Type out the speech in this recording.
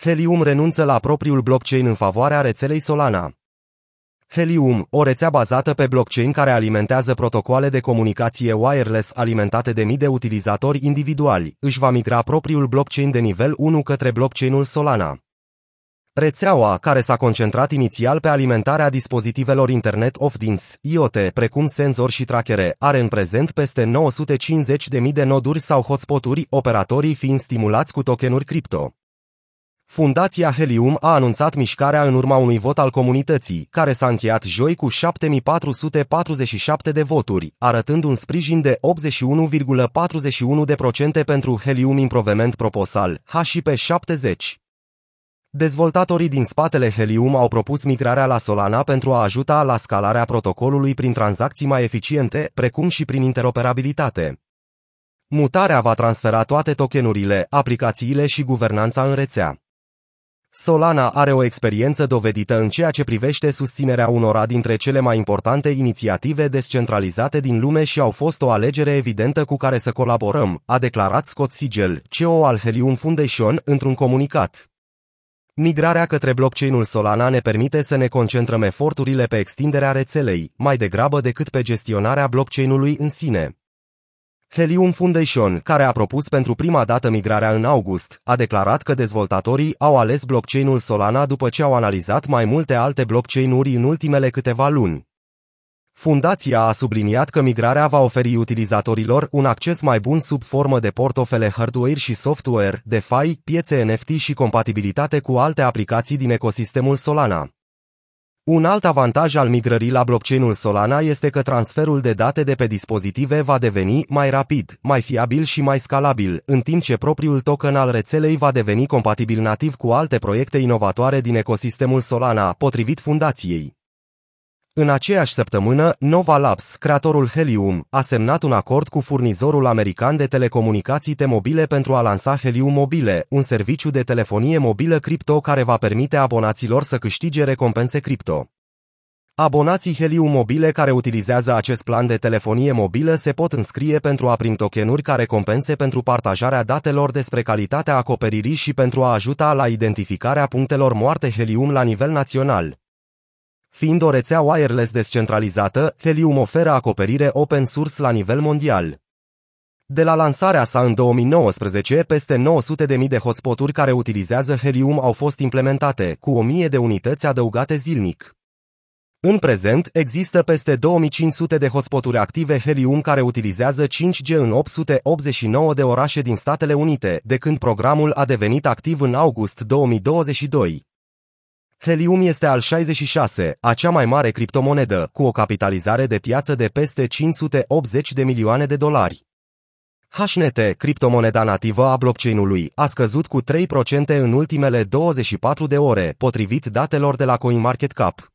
Helium renunță la propriul blockchain în favoarea rețelei Solana. Helium, o rețea bazată pe blockchain care alimentează protocoale de comunicație wireless alimentate de mii de utilizatori individuali, își va migra propriul blockchain de nivel 1 către blockchainul Solana. Rețeaua, care s-a concentrat inițial pe alimentarea dispozitivelor Internet of Things, IoT, precum senzori și trachere, are în prezent peste 950.000 de noduri sau hotspoturi, operatorii fiind stimulați cu tokenuri cripto. Fundația Helium a anunțat mișcarea în urma unui vot al comunității, care s-a încheiat joi cu 7447 de voturi, arătând un sprijin de 81,41% pentru Helium Improvement Proposal, HIP70. Dezvoltatorii din spatele Helium au propus migrarea la Solana pentru a ajuta la scalarea protocolului prin tranzacții mai eficiente, precum și prin interoperabilitate. Mutarea va transfera toate tokenurile, aplicațiile și guvernanța în rețea. Solana are o experiență dovedită în ceea ce privește susținerea unora dintre cele mai importante inițiative descentralizate din lume și au fost o alegere evidentă cu care să colaborăm, a declarat Scott Sigel, CEO al Helium Foundation, într-un comunicat. Migrarea către blockchainul Solana ne permite să ne concentrăm eforturile pe extinderea rețelei, mai degrabă decât pe gestionarea blockchainului în sine. Helium Foundation, care a propus pentru prima dată migrarea în august, a declarat că dezvoltatorii au ales blockchainul Solana după ce au analizat mai multe alte blockchain-uri în ultimele câteva luni. Fundația a subliniat că migrarea va oferi utilizatorilor un acces mai bun sub formă de portofele hardware și software, DeFi, piețe NFT și compatibilitate cu alte aplicații din ecosistemul Solana. Un alt avantaj al migrării la blockchainul Solana este că transferul de date de pe dispozitive va deveni mai rapid, mai fiabil și mai scalabil, în timp ce propriul token al rețelei va deveni compatibil nativ cu alte proiecte inovatoare din ecosistemul Solana, potrivit fundației. În aceeași săptămână, Nova Labs, creatorul Helium, a semnat un acord cu furnizorul american de telecomunicații T-Mobile pentru a lansa Helium Mobile, un serviciu de telefonie mobilă cripto care va permite abonaților să câștige recompense cripto. Abonații Helium Mobile care utilizează acest plan de telefonie mobilă se pot înscrie pentru a primi tokenuri ca recompense pentru partajarea datelor despre calitatea acoperirii și pentru a ajuta la identificarea punctelor moarte Helium la nivel național. Fiind o rețea wireless descentralizată, Helium oferă acoperire open source la nivel mondial. De la lansarea sa în 2019, peste 900.000 de hotspoturi care utilizează Helium au fost implementate, cu 1000 de unități adăugate zilnic. În prezent, există peste 2500 de hotspoturi active Helium care utilizează 5G în 889 de orașe din Statele Unite, de când programul a devenit activ în august 2022. Helium este al 66, a cea mai mare criptomonedă, cu o capitalizare de piață de peste 580 de milioane de dolari. HNT, criptomoneda nativă a blockchain-ului, a scăzut cu 3% în ultimele 24 de ore, potrivit datelor de la CoinMarketCap.